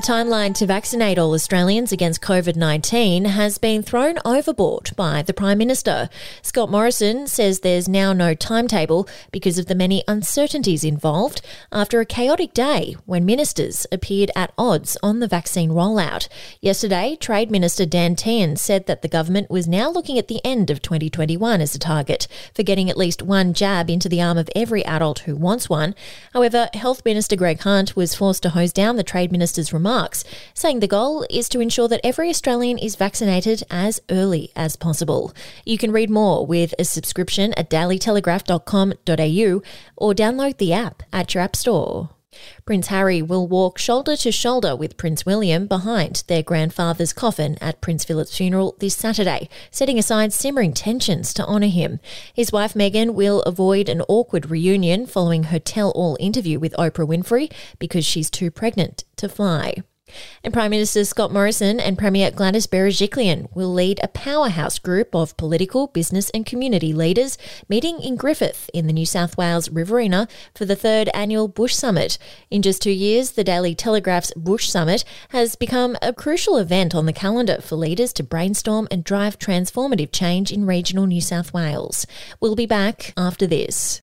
A timeline to vaccinate all Australians against COVID 19 has been thrown overboard by the Prime Minister. Scott Morrison says there's now no timetable because of the many uncertainties involved after a chaotic day when ministers appeared at odds on the vaccine rollout. Yesterday, Trade Minister Dan Tehan said that the government was now looking at the end of 2021 as a target for getting at least one jab into the arm of every adult who wants one. However, Health Minister Greg Hunt was forced to hose down the Trade Minister's remarks, saying the goal is to ensure that every Australian is vaccinated as early as possible. You can read more with a subscription at dailytelegraph.com.au or download the app at your app store. Prince Harry will walk shoulder to shoulder with Prince William behind their grandfather's coffin at Prince Philip's funeral this Saturday, setting aside simmering tensions to honour him. His wife Meghan will avoid an awkward reunion following her tell all interview with Oprah Winfrey because she's too pregnant to fly. And Prime Minister Scott Morrison and Premier Gladys Berejiklian will lead a powerhouse group of political, business, and community leaders meeting in Griffith in the New South Wales Riverina for the third annual Bush Summit. In just two years, the Daily Telegraph's Bush Summit has become a crucial event on the calendar for leaders to brainstorm and drive transformative change in regional New South Wales. We'll be back after this.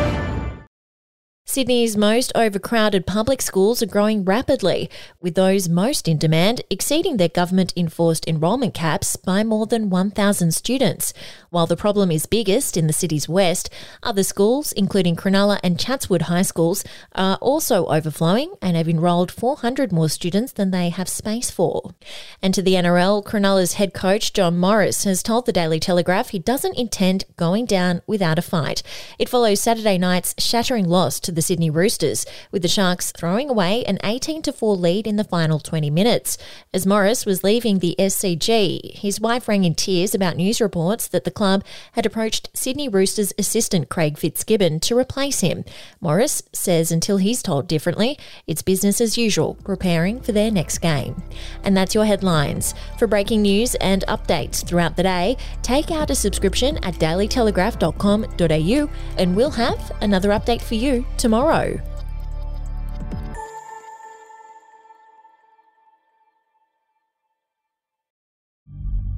Sydney's most overcrowded public schools are growing rapidly, with those most in demand exceeding their government enforced enrolment caps by more than 1,000 students. While the problem is biggest in the city's west, other schools, including Cronulla and Chatswood High Schools, are also overflowing and have enrolled 400 more students than they have space for. And to the NRL, Cronulla's head coach John Morris has told the Daily Telegraph he doesn't intend going down without a fight. It follows Saturday night's shattering loss to the Sydney Roosters, with the Sharks throwing away an 18 4 lead in the final 20 minutes. As Morris was leaving the SCG, his wife rang in tears about news reports that the club had approached Sydney Roosters assistant Craig Fitzgibbon to replace him. Morris says until he's told differently, it's business as usual, preparing for their next game. And that's your headlines. For breaking news and updates throughout the day, take out a subscription at dailytelegraph.com.au and we'll have another update for you tomorrow.